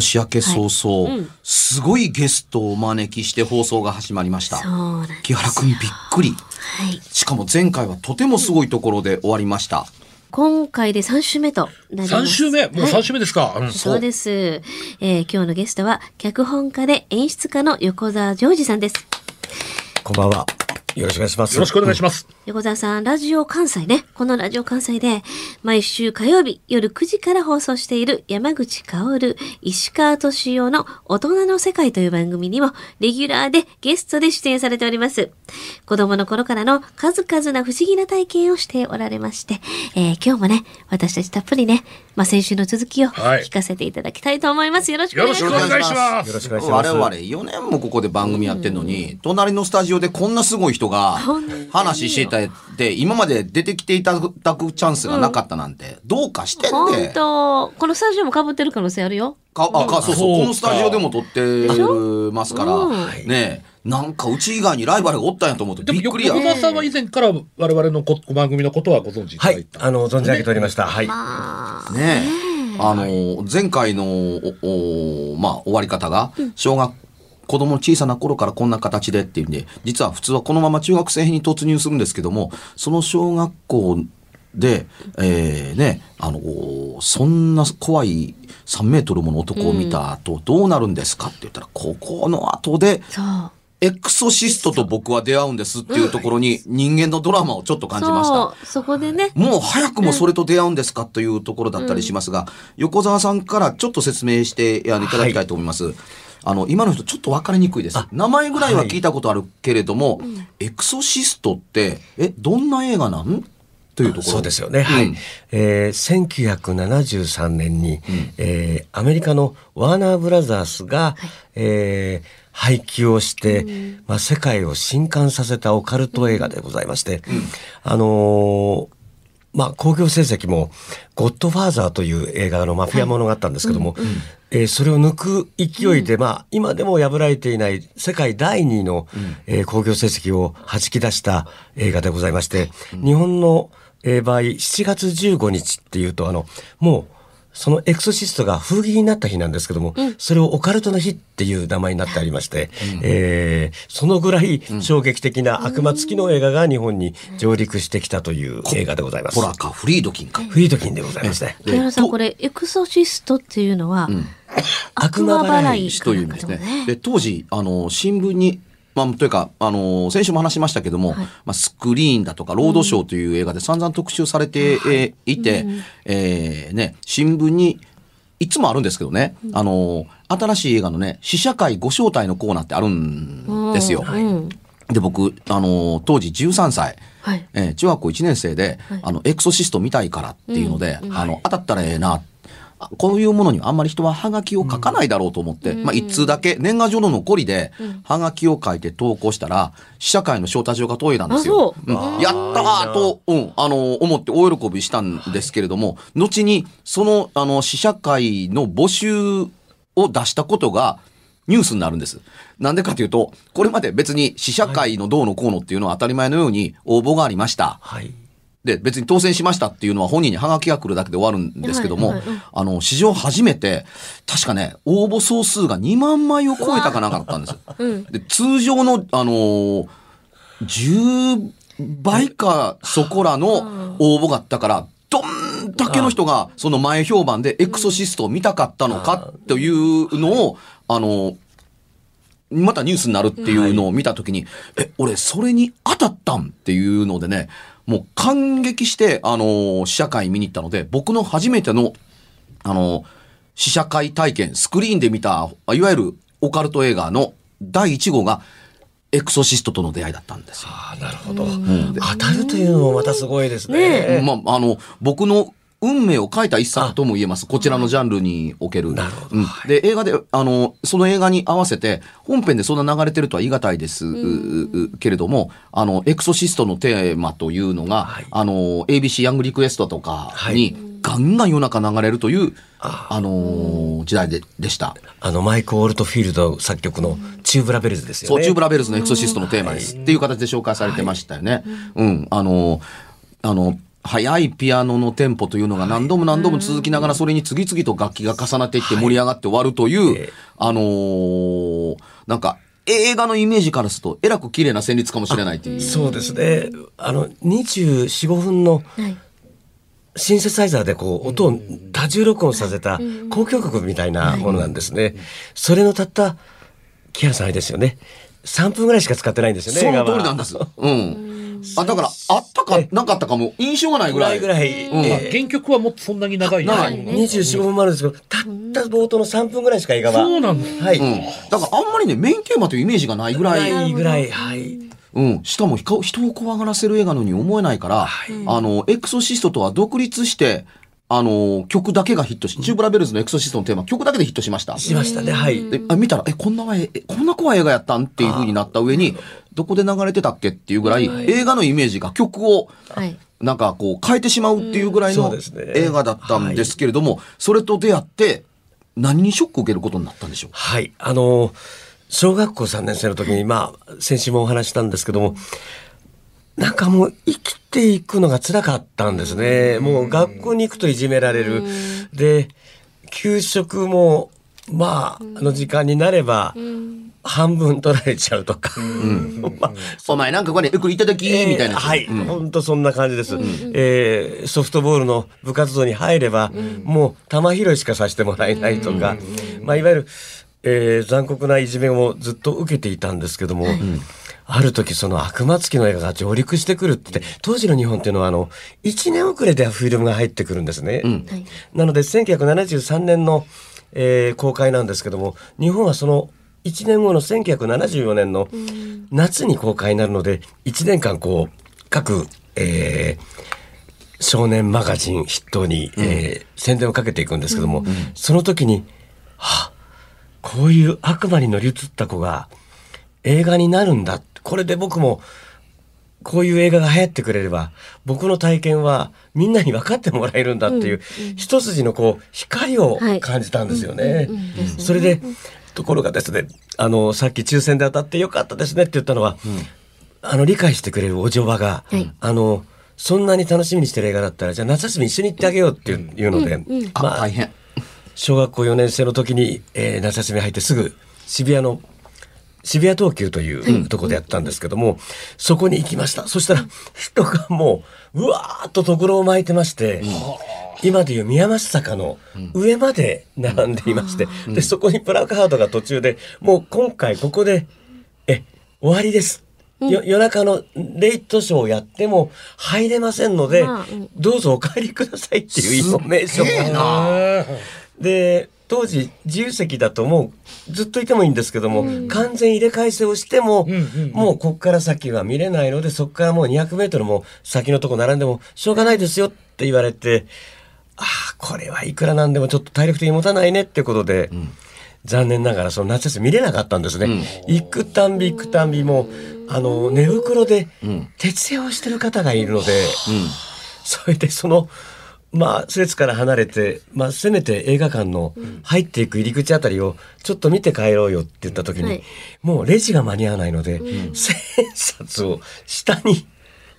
年明け早々、はいうんすごいゲストをお招きして放送が始まりました。木原くんびっくりはい。しかも前回はとてもすごいところで終わりました今回で3週目となります。3週目？もうはい3週目ですか、うんそうです。えー今日のゲストは脚本家で演出家の横澤ジョージさんです。こんばんは。よろしくお願いします。よろしくお願いします。横澤さん、ラジオ関西ね。このラジオ関西で、毎週火曜日夜9時から放送している山口薫、石川敏夫の大人の世界という番組にも、レギュラーでゲストで出演されております。子供の頃からの数々な不思議な体験をしておられまして、えー今日もね、私たちたっぷりね、まあ、先週の続きをはい聞かせていただきたいと思います。よろしくお願いします。よろしくお願いします。我々4年もここで番組やってんのに、隣のスタジオでこんなすごい人が話してたって、今まで出てきていただくチャンスがなかったなんて、どうかしてん本で。当。このスタジオも被ってる可能性あるよ。か、あ、か、そうそう、そうか。このスタジオでも撮ってますから、うんねえ、なんかうち以外にライバルがおったんやと思ってでも、びっくりや。横澤さんは以前から我々のこ番組のことはご存知い。たはい。あの、存じ上げておりました。はい。まあ、ねえ、あの、前回の、おおまあ、終わり方が、小学、子供の小さな頃からこんな形でっていうんで、実は普通はこのまま中学生に突入するんですけども、その小学校で、えーね、あの、そんな怖い3メートルもの男を見た後、どうなるんですかって言ったら、ここの後で。エクソシストと僕は出会うんですっていうところに人間のドラマをちょっと感じました。そう、そこでね。もう早くもそれと出会うんですかというところだったりしますが、横澤さんからちょっと説明していただきたいと思います。あの、今の人ちょっと分かりにくいです。名前ぐらいは聞いたことあるけれども、エクソシストって、え、どんな映画なん？というところ。そうですよね。はい。うんえー、1973年に、えーアメリカのワーナーブラザースが、えー廃棄をして、まあ、世界を震撼させたオカルト映画でございまして、あのーまあ、興行成績も、ゴッドファーザーという映画のマフィアものがあったんですけども、えーそれを抜く勢いで、まあ、今でも破られていない世界第2位の、えー興行成績を弾き出した映画でございまして、日本の、えー場合、7月15日っていうと、あの、もう、そのエクソシストが封切りになった日なんですけども、それをオカルトの日っていう名前になってありまして、えーそのぐらい衝撃的な悪魔付きの映画が日本に上陸してきたという映画でございます。ホラーか、フリードキンか。フリードキンでございますね。木原さん、これ、エクソシストっていうのは、悪魔払いというんですね。で、当時、あの、新聞に、まあ、というか、あの、先週も話しましたけども、まあ、スクリーンだとか、ロードショーという映画で散々特集されて、えーいて、えーね、新聞に、いつもあるんですけどね、あの、新しい映画のね、試写会ご招待のコーナーってあるんですよ。うん。で、僕、あの、当時13歳、はい。えー中学校1年生で、あの、エクソシスト見たいからっていうので、あの、当たったらええな。あこういうものにはあんまり人はハガキを書かないだろうと思って、まあ一通だけ年賀状の残りで、ハガキを書いて投稿したら、試写会の招待状が届いたんですよ。うんやったーと、うん、あの、思って大喜びしたんですけれども、後に、その、あの、試写会の募集を出したことが、ニュースになるんです。なんでかというと、これまで別に試写会のどうのこうのっていうのは当たり前のように応募がありました。はい。で、別に当選しましたっていうのは本人にハガキが来るだけで終わるんですけども、はいはいはいあの、史上初めて、確かね、応募総数が2万枚を超えたかなかったんです。で通常の、あのー10倍かそこらの応募があったから、どんだけの人がその前評判でエクソシストを見たかったのかというのを、あのーまたニュースになるっていうのを見たときに、え、俺それに当たったんっていうのでね、もう感激して、あのー試写会見に行ったので、僕の初めての、あのー試写会体験、スクリーンで見た、いわゆるオカルト映画の第1号が、エクソシストとの出会いだったんですよ。ああ、なるほど。ん当たるというのもまたすごいですね。まあ、あの、僕の運命を変えた一作とも言えます。こちらのジャンルにおける。なるほどうんで、映画で、あの、その映画に合わせて、本編でそんな流れてるとは言い難いです、けれども、あの、エクソシストのテーマというのが、はいあの、ABC ヤングリクエストとかに、ガンガン夜中流れるという、あの時代で、でした。あの、マイク・オールドフィールド作曲のチューブラベルズですよそう、ね。チューブラベルズのエクソシストのテーマです。っていう形で紹介されてましたよね。うん。あの、あの、速いピアノのテンポというのが何度も何度も続きながらそれに次々と楽器が重なっていって盛り上がって終わるという、ええあのーなんか映画のイメージからするとえらく綺麗な旋律かもしれないっていう。そうですね。あの、24、5分のはい。シンセサイザーでこう、音を多重録音させた交響曲みたいなものなんですね。それのたった、木原さんあれですよね。3分ぐらいしか使ってないんですよね。その通りなんです。うん。あ、だから、あったかなかったかも印象がないぐらい。ぐらい。うんえ原曲はもっとそんなに長い長いー24、5分もあるんですけど、たった冒頭の3分ぐらいしか映画は。そうなんだはい。うん。だからあんまりね、メインテーマというイメージがないぐらい。ないぐらい。はい。うん。しかも人を怖がらせる映画のように思えないから、あの、エクソシストとは独立して、あの、曲だけがヒットし、チューブラベルズのエクソシストのテーマ、曲だけでヒットしました。しましたね。はい。で、あ見たら、え、こんなわえ、えこんな怖い映画やったん？っていう風になった上に、どこで流れてたっけっていうぐらい、映画のイメージが曲を、はい。なんかこう変えてしまうっていうぐらいの映画だったんですけれども、それと出会って、何にショックを受けることになったんでしょう？はい。あの、小学校3年生の時に、まあ、先週もお話ししたんですけども、なんかもう生きていくのが辛かったんですね。もう学校に行くといじめられる。で、給食も、まあ、あの時間になれば、半分取られちゃうとか。まあお前なんかこれ、くりいただき、みたいな。はい、本当そんな感じです、えーソフトボールの部活動に入れば、もう球拾いしかさせてもらえないとか、まあ、いわゆる、えー残酷ないじめをずっと受けていたんですけども、ある時その悪魔付きの映画が上陸してくるって当時の日本っていうのはあの1年遅れでフィルムが入ってくるんですね。はい。なので1973年の、えー公開なんですけども日本はその1年後の1974年の夏に公開になるので1年間こう各、えー少年マガジン筆頭に、えー宣伝をかけていくんですけども、その時に、はあ、こういう悪魔に乗り移った子が映画になるんだ。これで僕もこういう映画が流行ってくれれば、僕の体験はみんなに分かってもらえるんだっていう、一筋のこう、光をはい。感じたんですよね。それで、ところがですね、あの、さっき抽選で当たってよかったですねって言ったのは、あの、理解してくれるお嬢場が、はい。あの、そんなに楽しみにしてる映画だったら、じゃあ夏休み一緒に行ってあげようっていう,、いうので、あ、まあ大、変。小学校4年生の時に、えー夏休み入ってすぐ渋谷の渋谷東急というところでやったんですけども、そこに行きました。そしたら人がもう、うわーっとところを巻いてまして、今でいう宮益坂の上まで並んでいまして、で、そこにプラカードが途中で、もう今回ここで、え、終わりです。よ夜中のレイトショーをやっても入れませんので、どうぞお帰りくださいっていうインフォメーションをで当時自由席だともうずっといてもいいんですけども、完全入れ替え制をしても、んうんもうこっから先は見れないのでそこからもう200メートルも先のとこ並んでもしょうがないですよって言われてああこれはいくらなんでもちょっと体力的に持たないねってことで、残念ながらその夏休み見れなかったんですね、行くたんび行くたんびもうあの寝袋で徹夜をしてる方がいるので、それでそのまあ、施設から離れて、まあ、せめて映画館の入っていく入り口あたりをちょっと見て帰ろうよって言った時に、はい。もうレジが間に合わないので、千冊を下に、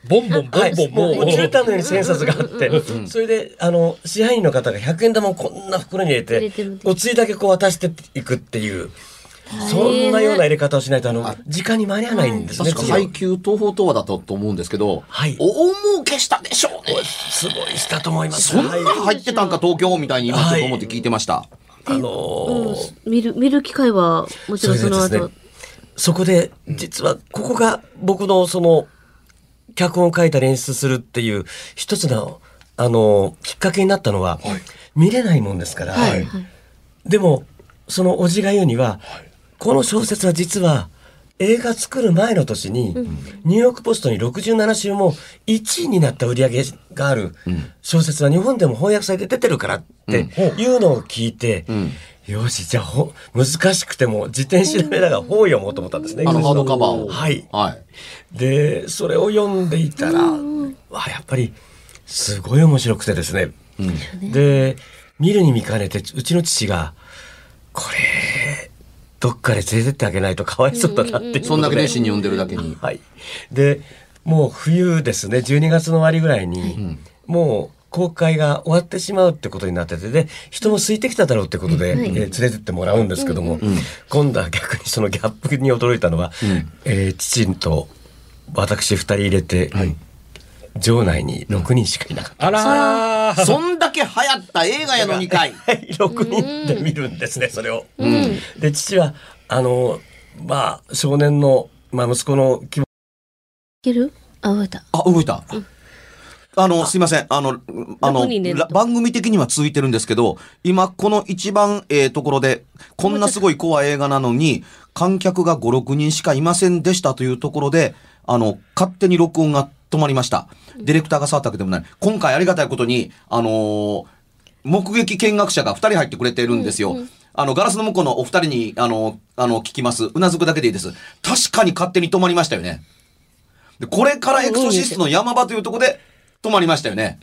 ボンボンボはい、ンボンもうもう絨毯のように千冊があって、それで、あの、支配員の方が100円玉をこんな袋に入れておついだけこう渡していくっていう、そんなような入れ方をしないと、あの、時間に間に合わないんですね。確か。配給東方東和だったと思うんですけど、はい。大儲けしたでしょうね。すごいしたと思います。そんなはい入ってたんか東京みたいに今ちょっと思って聞いてました。あのーうん見る見る機会はもちろんその後。そこで実はここが僕のその脚本を書いたり演出するっていう一つのあのきっかけになったのは、見れないもんですから、はい。はいでもそのおじが言うには、この小説は実は映画作る前の年に、ニューヨークポストに67週も1位になった売り上げがある小説は日本でも翻訳されて出てるからっていうのを聞いて、よし、じゃあほ、難しくても自転調べながら本を読もうと思ったんですね。あのハードカバーを。はい。はい。で、それを読んでいたら、わあ、やっぱり、すごい面白くてですね。で、見るに見かねて、うちの父が、これ、どっかで連れてってあげないとかわいそうだなっていうそんだけ熱心に読んでるだけに。はい。で、もう冬ですね、12月の終わりぐらいに、もう公開が終わってしまうってことになってて、で、人も空いてきただろうってことで、えー連れてってもらうんですけども、今度は逆にそのギャップに驚いたのは、えー父と私二人入れて、場内に6人しかいなかった。あらーそんだけ流行った映画やの2回。はい、6人で見るんですね、それを。で、父は、あの、まあ、少年の、まあ、息子の気持いける？あ覚えたあ、動いた。あの、すいません。あの、あの番組的には続いてるんですけど、今、この一番ええところで、こんなすごい怖い映画なのに、観客が5、6人しかいませんでしたというところで、あの、勝手に録音が止まりました。ディレクターが触ったわけでもない。今回ありがたいことに、あのー目撃見学者が2人入ってくれてるんですよ。あの、ガラスの向こうのお二人に、あの、あの、聞きます。うなずくだけでいいです。確かに勝手に止まりましたよね。で、これからエクソシストの山場というところで止まりましたよね。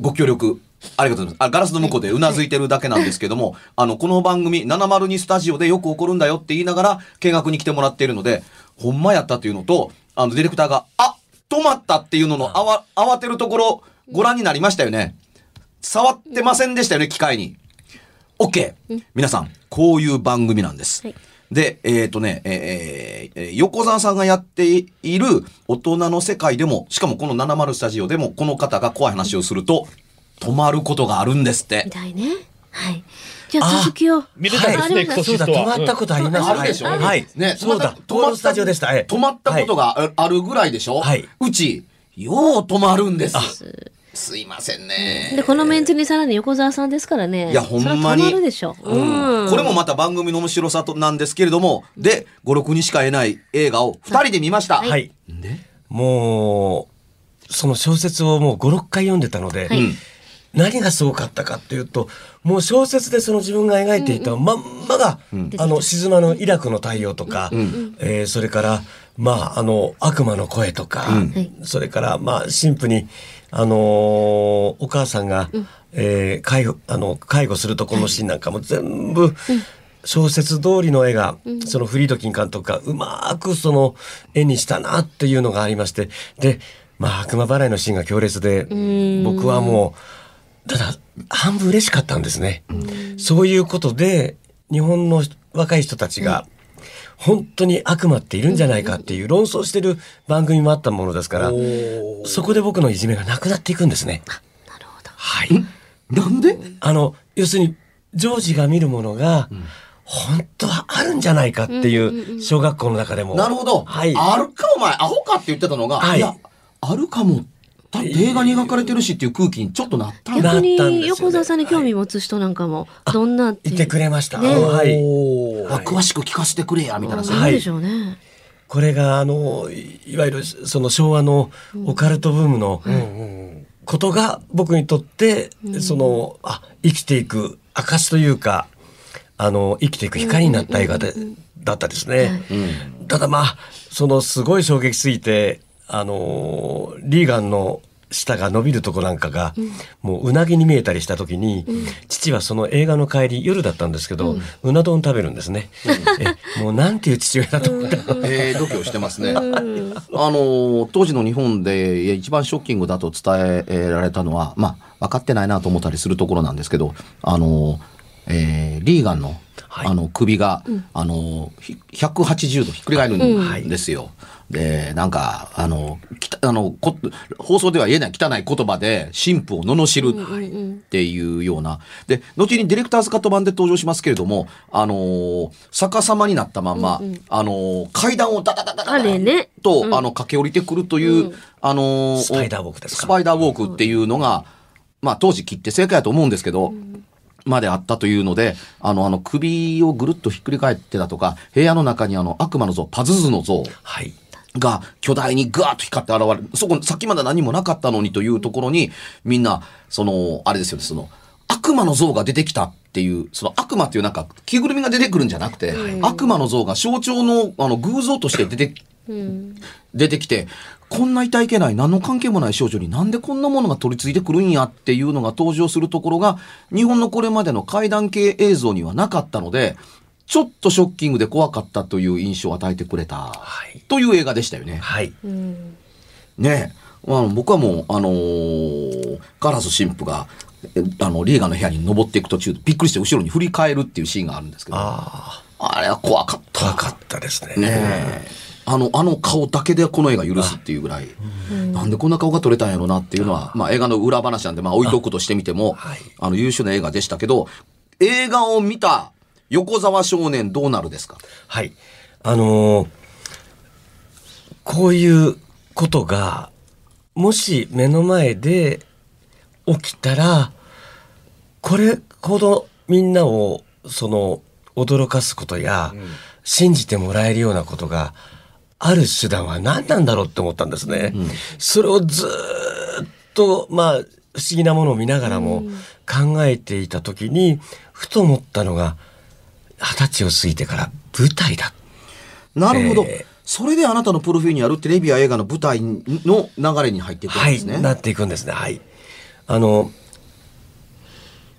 ご協力。ありがとうございます。あガラスの向こうでうなずいてるだけなんですけども、あの、この番組、702スタジオでよく起こるんだよって言いながら、見学に来てもらっているので、ほんまやったっていうのと、あの、ディレクターが、あ止まったっていうののあわ、慌てるところ、ご覧になりましたよね。触ってませんでしたよね、機械に。OK。皆さん、こういう番組なんです。はいで、えっ、とね、えーえー横澤さんがやっている大人の世界でも、しかもこの70スタジオでも、この方が怖い話をすると、止まることがあるんですってみ。たいねはい。じゃあ続きを。見れたんですね、エクソそうだ、シストは。止まったことあります。あるでしょ？はい。ね、そうだ、止まスタジオでした。ええ止まったことがああるぐらいでしょ？はい。うち、よう止まるんです。すいませんね。でこのメンツにさらに横澤さんですからね。いやほんまに。それはたまるでしょ？うん。これもまた番組の面白さとなんですけれども、で、5、6にしか得ない映画を2人で見ました。はい。でもう、その小説をもう5、6回読んでたので、何がすごかったかっていうと、もう小説でその自分が描いていたまんまが、あの、静まのイラクの太陽とか、えーそれから、まあ、あの、悪魔の声とか、はい。それから、まあ、神父に、あのーお母さんが、えー介護、あの、介護するとこのシーンなんかも全部、小説通りの絵が、そのフリードキン監督がうまくその絵にしたなっていうのがありまして、で、まあ、悪魔払いのシーンが強烈で、僕はもう、ただ、半分嬉しかったんですね。そういうことで、日本の若い人たちが、本当に悪魔っているんじゃないかっていう論争してる番組もあったものですから、そこで僕のいじめがなくなっていくんですね。なるほどはい。なんで？あの、要するに、ジョージが見るものが、本当はあるんじゃないかっていう、小学校の中でも。なるほど。はい。あるかお前、アホかって言ってたのが、はいいや、あるかも。だって映画に描かれてるしっていう空気にちょっとなったんだ。逆に横澤さんに興味持つ人なんかもどんなって言ってくれました。ね。はい。あ詳しく聞かせてくれや、みたいな。そうでしょうね。これが、あの、いいわゆる、その昭和のオカルトブームのことが僕にとって、その、あ、生きていく証というか、あの、生きていく光になった映画で、だったですね。ただまあ、そのすごい衝撃すぎて、あの、リーガンの舌が伸びるとこなんかが、もううなぎに見えたりした時に、父はその映画の帰り夜だったんですけど、うな丼食べるんですね。えもうなんていう父親だと思った。えー、度胸してますね。あの当時の日本でいや一番ショッキングだと伝えられたのは、まあ、分かってないなと思ったりするところなんですけど、あのえーリーガンの,、はい。あの首が、あのひ180度ひっくり返るんですよ。でなんかあのきたあのこ放送では言えない汚い言葉で神父を罵るっていうような。で後にディレクターズカット版で登場しますけれどもあの逆さまになったまんま、あの階段をダダダダダと、あの駆け下りてくるという、あのスパイダーウォークですか？スパイダーウォークっていうのが、まあ当時切って正解だと思うんですけど、まであったというので、あの、あの首をぐるっとひっくり返ってだとか、部屋の中にあの悪魔の像、パズズの像はい。が巨大にガーッと光って現れる。そこ、さっきまで何もなかったのにというところに、みんな、その、あれですよね、その、悪魔の像が出てきたっていう、その悪魔っていうなんか着ぐるみが出てくるんじゃなくて、悪魔の像が象徴のあの偶像として出て、出てきて、こんないたいけない、何の関係もない少女になんでこんなものが取り付いてくるんやっていうのが登場するところが、日本のこれまでの怪談系映像にはなかったので、ちょっとショッキングで怖かったという印象を与えてくれた、はい。という映画でしたよね。はい。ねえ。あの僕はもう、あのーカラス神父が、えあの、リーガンの部屋に登っていく途中、びっくりして後ろに振り返るっていうシーンがあるんですけど、ああれは怖かっあ、た。怖かったですね。ねえ。あの、あの顔だけでこの映画許すっていうぐらい、なんでこんな顔が撮れたんやろなっていうのは、まあ映画の裏話なんで、まあ置いとくとしてみても、はい。あの、優秀な映画でしたけど、映画を見た横澤少年どうなるですか？はい。あのーこういうことが、もし目の前で起きたら、これほどみんなを、その、驚かすことや、信じてもらえるようなことがある手段は何なんだろうって思ったんですね。それをずーっと、まあ、不思議なものを見ながらも考えていたときに、ふと思ったのが、二十歳を過ぎてから舞台だ。なるほど。えーそれであなたのプロフィールにあるテレビや映画の舞台の流れに入っていくんはい、ですね。なっていくんですね。はい。あの、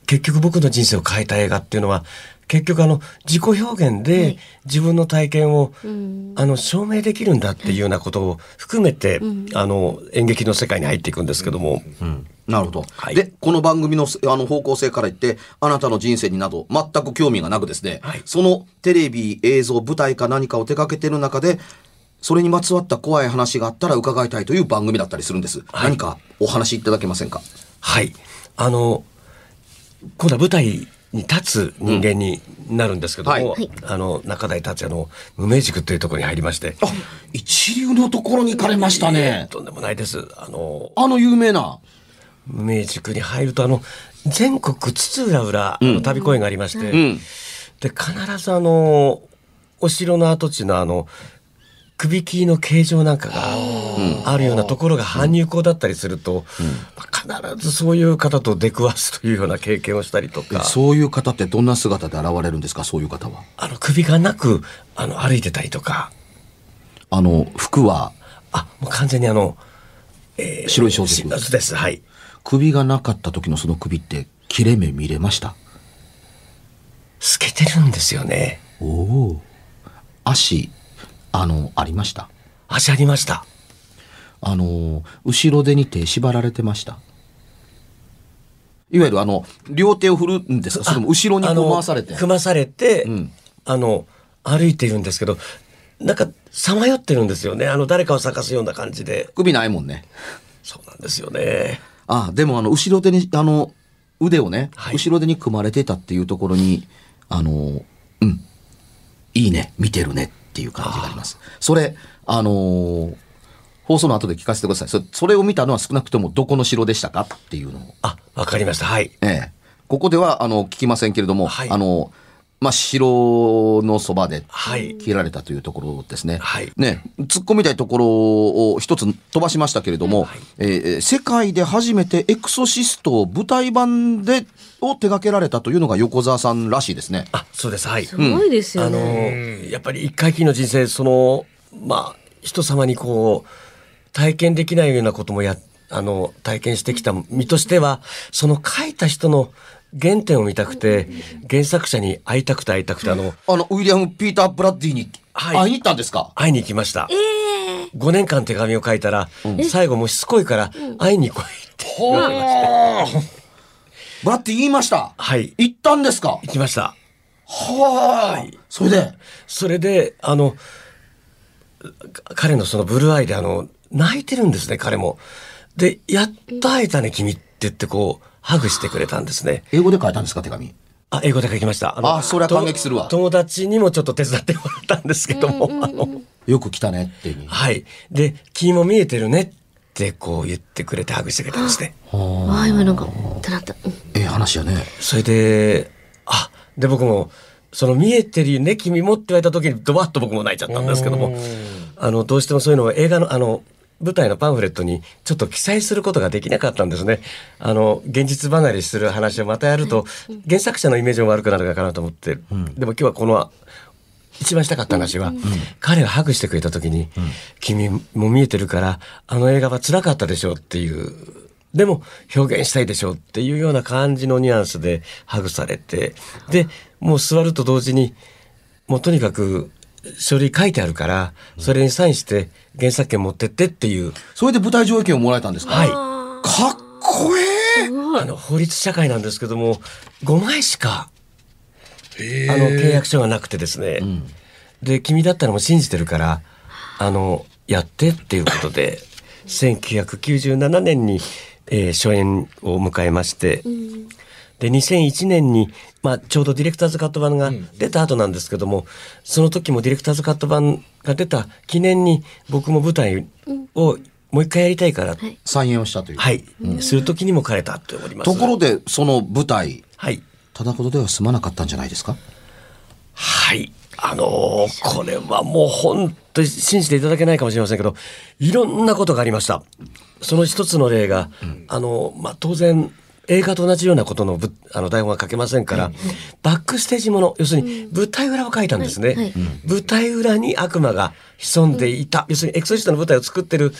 結局僕の人生を変えた映画っていうのは、結局あの、自己表現で自分の体験を、あの、証明できるんだっていうようなことを含めて、あの、演劇の世界に入っていくんですけども、うん。なるほど。はい。で、この番組のあの方向性から言って、あなたの人生になど全く興味がなくですね、はい。そのテレビ、映像、舞台か何かを手掛けてる中で、それにまつわった怖い話があったら伺いたいという番組だったりするんです。何かお話いただけませんか？はい。あの、今度は舞台に立つ人間になるんですけども、はいはいあの、中台達也の無名塾というところに入りまして、あ、一流のところに行かれましたね。とんでもないです。あの、あの有名な？無名塾に入るとあの全国津々浦々、あの旅公演がありまして、うん。で必ずあのお城の跡地のあの首切りの形状なんかがあるようなところが搬入口だったりすると、まあ必ずそういう方と出くわすというような経験をしたりとか。そういう方ってどんな姿で現れるんですか？そういう方は。あの首がなくあの歩いてたりとか。あの、服は？あもう完全にあの、えー白い装束。しです。はい。首がなかった時のその首って切れ目見れました？透けてるんですよね。おお。足、あの、ありました？足ありましたあの、後ろ手に手縛られてました。いわゆるあの、両手を振るんですか？それとも後ろにこう回されて？組まされて、んあの、歩いているんですけど、なんか、さまよってるんですよね。あの、誰かを探すような感じで。首ないもんね。そうなんですよね。あでもあの、後ろ手に、あの、腕をね、はい後ろ手に組まれてたっていうところに、あの、うん、いいね、見てるねっていう感じがあります。それ、あのー放送の後で聞かせてください。そそれを見たのは少なくともどこの城でしたかっていうのを。あ、わかりました。はい。ええ。ここでは、あの、聞きませんけれども、はいあの、まあ、城のそばではい切られたというところですね。はいね、突っ込みたいところを一つ飛ばしましたけれども、えー世界で初めてエクソシストを舞台版で、を手掛けられたというのが横澤さんらしいですね。あ、そうです。はい。すごいですよあね。の、やっぱり一回きりの人生、その、まあ、人様にこう、体験できないようなこともや、あの、体験してきた身としては、その書いた人の原点を見たくて、原作者に会いたくて会いたくて、あの、あの、ウィリアム・ピーター・ブラッディにはい会いに行ったんですか、会いに行きました。5年間手紙を書いたら、最後もうしつこいから、会いに来いって言われまして。ブラッディ言いました？はい。行ったんですか？行きました。はあ、それで、それで、あの、か彼のそのブルーアイで、あの、泣いてるんですね、彼も。で、やっと会えたね、君って言って、こう、ハグしてくれたんですね。英語で書いたんですか手紙？あ、英語で書きました。のあそれは感激するわと友達にもちょっと手伝ってもらったんですけども、あの、よく来たねって。はい。で、君も見えてるねってこう言ってくれてハグしてくれたんですね。ああ、今なんか、ってなった。うんええ話やね。それで、あ、で僕も、その見えてるよね、君もって言われた時にドバッと僕も泣いちゃったんですけども、あの、どうしてもそういうのを映画の、あの、舞台のパンフレットにちょっと記載することができなかったんですね。あの、現実離れする話をまたやると、原作者のイメージも悪くなるかなと思って、でも今日はこの、一番したかった話は、彼がハグしてくれた時に、君も見えてるから、あの映画は辛かったでしょうっていう、でも表現したいでしょうっていうような感じのニュアンスでハグされて、で、もう座ると同時に、もうとにかく書類書いてあるから、それにサインして原作権持ってってっていう、それで舞台上映権をもらえたんですか？はい。かっこええあの、法律社会なんですけども、5枚しか、へあの、契約書がなくてですね。で、君だったらもう信じてるから、あの、やってっていうことで、1997年に、えー初演を迎えまして、で、2001年に、まあ、ちょうどディレクターズカット版が出た後なんですけども、その時もディレクターズカット版が出た記念に、僕も舞台をもう一回やりたいから、はい、再演をしたという。する時にも枯れたっております。ところで、その舞台、はい。ただほどでは済まなかったんじゃないですか？はい。あのーこれはもう本当に信じていただけないかもしれませんけど、いろんなことがありました。その一つの例が、あの、まあ、当然、映画と同じようなことのぶあの台本は書けませんから、バックステージもの、要するに舞台裏を書いたんですね。はいはい。舞台裏に悪魔が潜んでいた。要するにエクソシストの舞台を作ってる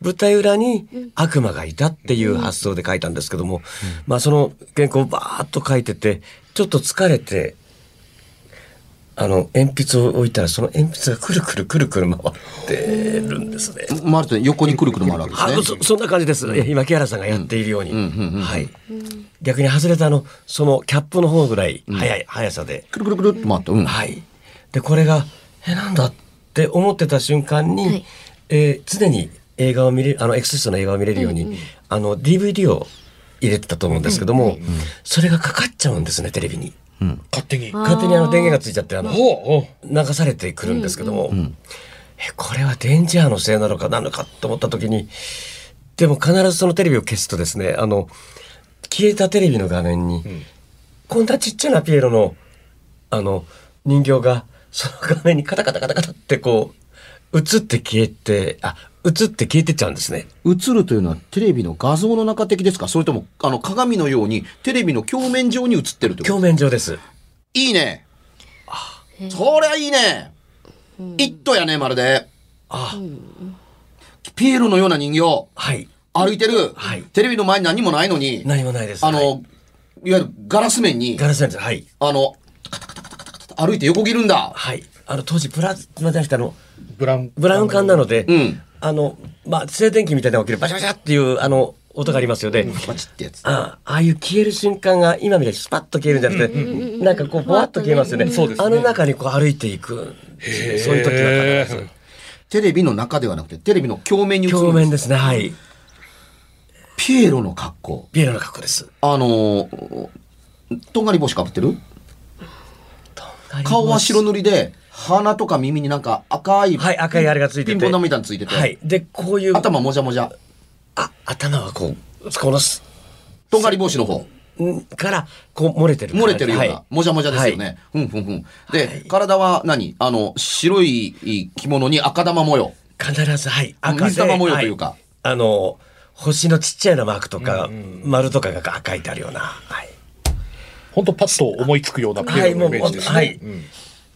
舞台裏に悪魔がいたっていう発想で書いたんですけども、まあその原稿をバーッと書いてて、ちょっと疲れて、あの、鉛筆を置いたら、その鉛筆がくるくるくるくる回ってるんですね。回ると横にくるくる回るわけあですね。そそんな感じです。いや今、木原さんがやっているように。はい。逆に外れたあの、そのキャップの方ぐらい速い、速さで。くるくるくるって回って、うん。はい。で、これが、え、なんだって思ってた瞬間に、はいえー常に映画を見れる、あの、エクセストの映画を見れるように、あの、DVD を入れてたと思うんですけども、それがかかっちゃうんですね、テレビに。勝手に。勝手にあの電源がついちゃって、あの、流されてくるんですけども、えこれはデンジャーのせいなのかなのかと思った時にでも必ずそのテレビを消すとですねあの消えたテレビの画面に、こんなちっちゃなピエロのあの人形がその画面にカタカタカタカタってこう映って消えてあ映って消えてっちゃうんですね。映るというのはテレビの画像の中的ですか？それとも、あの、鏡のようにテレビの鏡面上に映ってるってこと？表面上です。いいね。そりゃいいね。イットやね、まるで。あ、ピエロのような人形。はい。歩いてる。はいテレビの前に何もないのに、何もないです。あの、はいい、わゆるガラス面に、ガラスなんです。はい。あの、カタカタカタカタカタ歩いて横切るんだ。はい。あの当時プラズマじゃなくてあのブラウン。ブラウン管なので、うんあの、まあ、静電気みたいなのが起きるバシャバシャっていう、あの、音がありますよね。バチってやつ。あああいう消える瞬間が今みたいにスパッと消えるんじゃなくて、なんかこう、ぼわっと消えますよね。そうですねあの中にこう歩いていく。そういう時が必ず。テレビの中ではなくて、テレビの鏡面に映るんです。表面ですね、はい。ピエロの格好。ビエロの格好です。あのー、とんがり帽子かぶってる？顔は白塗りで、鼻とか耳になんか赤い、はい、赤いあれがついてて。ピンポン玉みたいについてて、はい。で、こういう。頭もじゃもじゃ。あ、頭はこう、このす、とんがり帽子の方。んから、こう漏れてる。漏れてるような、はいもじゃもじゃですよね。ふんふんふん。で、体は何？あの、白い着物に赤玉模様。必ず、はい。赤で水玉模様というかはあの、星のちっちゃいなマークとか、丸とかが書いてあるような。はい。本当パッと思いつくようなピエロのイメージですね。はいもう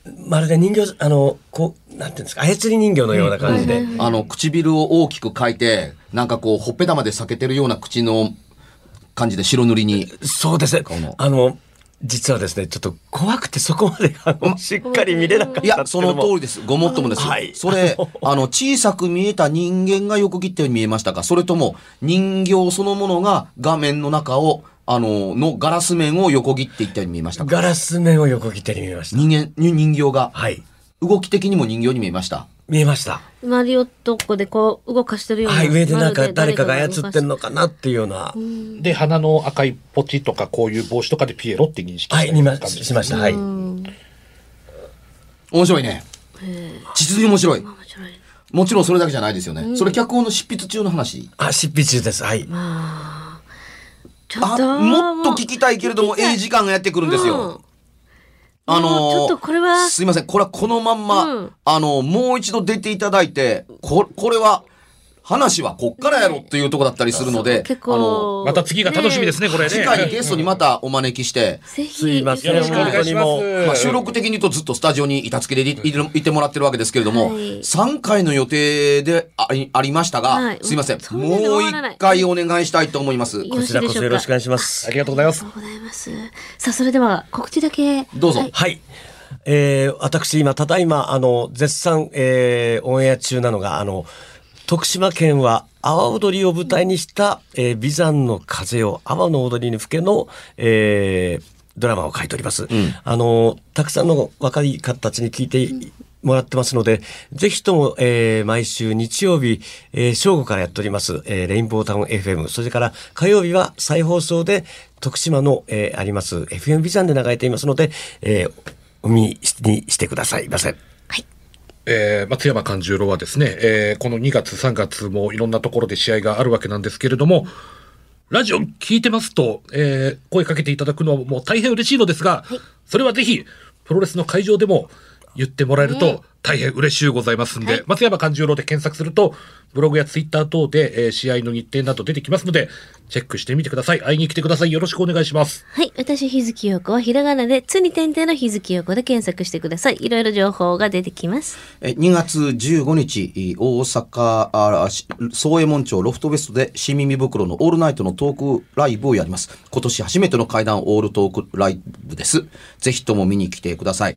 まるで人形、あの、こう、なんていうんですか、操り人形のような感じで。あの、唇を大きく描いて、なんかこう、ほっぺたまで裂けてるような口の感じで白塗りに。そうですね。あの、実はですね、ちょっと怖くてそこまであのしっかり見れなかったんいや、その通りです。ごもっともです。はいそれ、あの、小さく見えた人間が横切ったように見えましたかそれとも、人形そのものが画面の中を、あの、のガラス面を横切っていったように見えましたかガラス面を横切って見えました。人間、に人形が、はい。動き的にも人形に見えました。見えました。マリオットこでこう動かしてるような。はい、上でなんか誰かが操ってんの。のかなっていうような。で、鼻の赤いポチとか、こういう帽子とかでピエロって認識したはい、見ましました。はい。面白いね。実に面白い。面白い。もちろんそれだけじゃないですよね。それ脚本の執筆中の話。あ、執筆中です。はい。ちょっあ、と。もっと聞きたいけれども、ええ時間がやってくるんですよ。あのちょっとこれはすいません。これはこのまんま、うんあのもう一度出ていただいて、こ、これは、話はこっからやろっていうとこだったりするので、結あの、構。また次が楽しみですね、これね。次回にゲストにまたお招きして。すいませんよろしくお願いします。本当にもまあ、収録的に言うとずっとスタジオに板付けでいいいてもらってるわけですけれども、はい3回の予定でありありましたが、はいすいません。もう終わらない一回お願いしたいと思います。よこちらこそよろしくお願いしますあ。りがとうございますありがとうございます。さあ、それでは告知だけ。どうぞはいはい。えー、私今、ただいま、あの、絶賛、えー、オンエア中なのが、あの、徳島県は阿波踊りを舞台にした、えー、美山の風を阿波の踊りに吹けの、えー、ドラマを書いております。あの、たくさんの若い方たちに聞いてもらってますので、ぜひとも、えー、毎週日曜日、えー、正午からやっております、えー、レインボータウン FM、それから火曜日は再放送で徳島の、えー、あります FM ビザンで流れていますので、えー、お見にしてくださいませ。えー松山勘十郎はですね、えーこの2月3月もいろんなところで試合があるわけなんですけれども、ラジオ聞いてますと、えー声かけていただくのはもう大変嬉しいのですが、それはぜひ、プロレスの会場でも言ってもらえると大変嬉しゅうございますんで、松山勘十郎で検索すると、ブログやツイッター等で、えー試合の日程など出てきますので、チェックしてみてください。会いに来てください。よろしくお願いします。はい。私、日月陽子はひらがなで、つに点々の日月陽子で検索してください。いろいろ情報が出てきます。え2月15日、大阪、あし総右衛門町ロフトベストで新耳袋のオールナイトのトークライブをやります。今年初めての怪談オールトークライブです。ぜひとも見に来てください。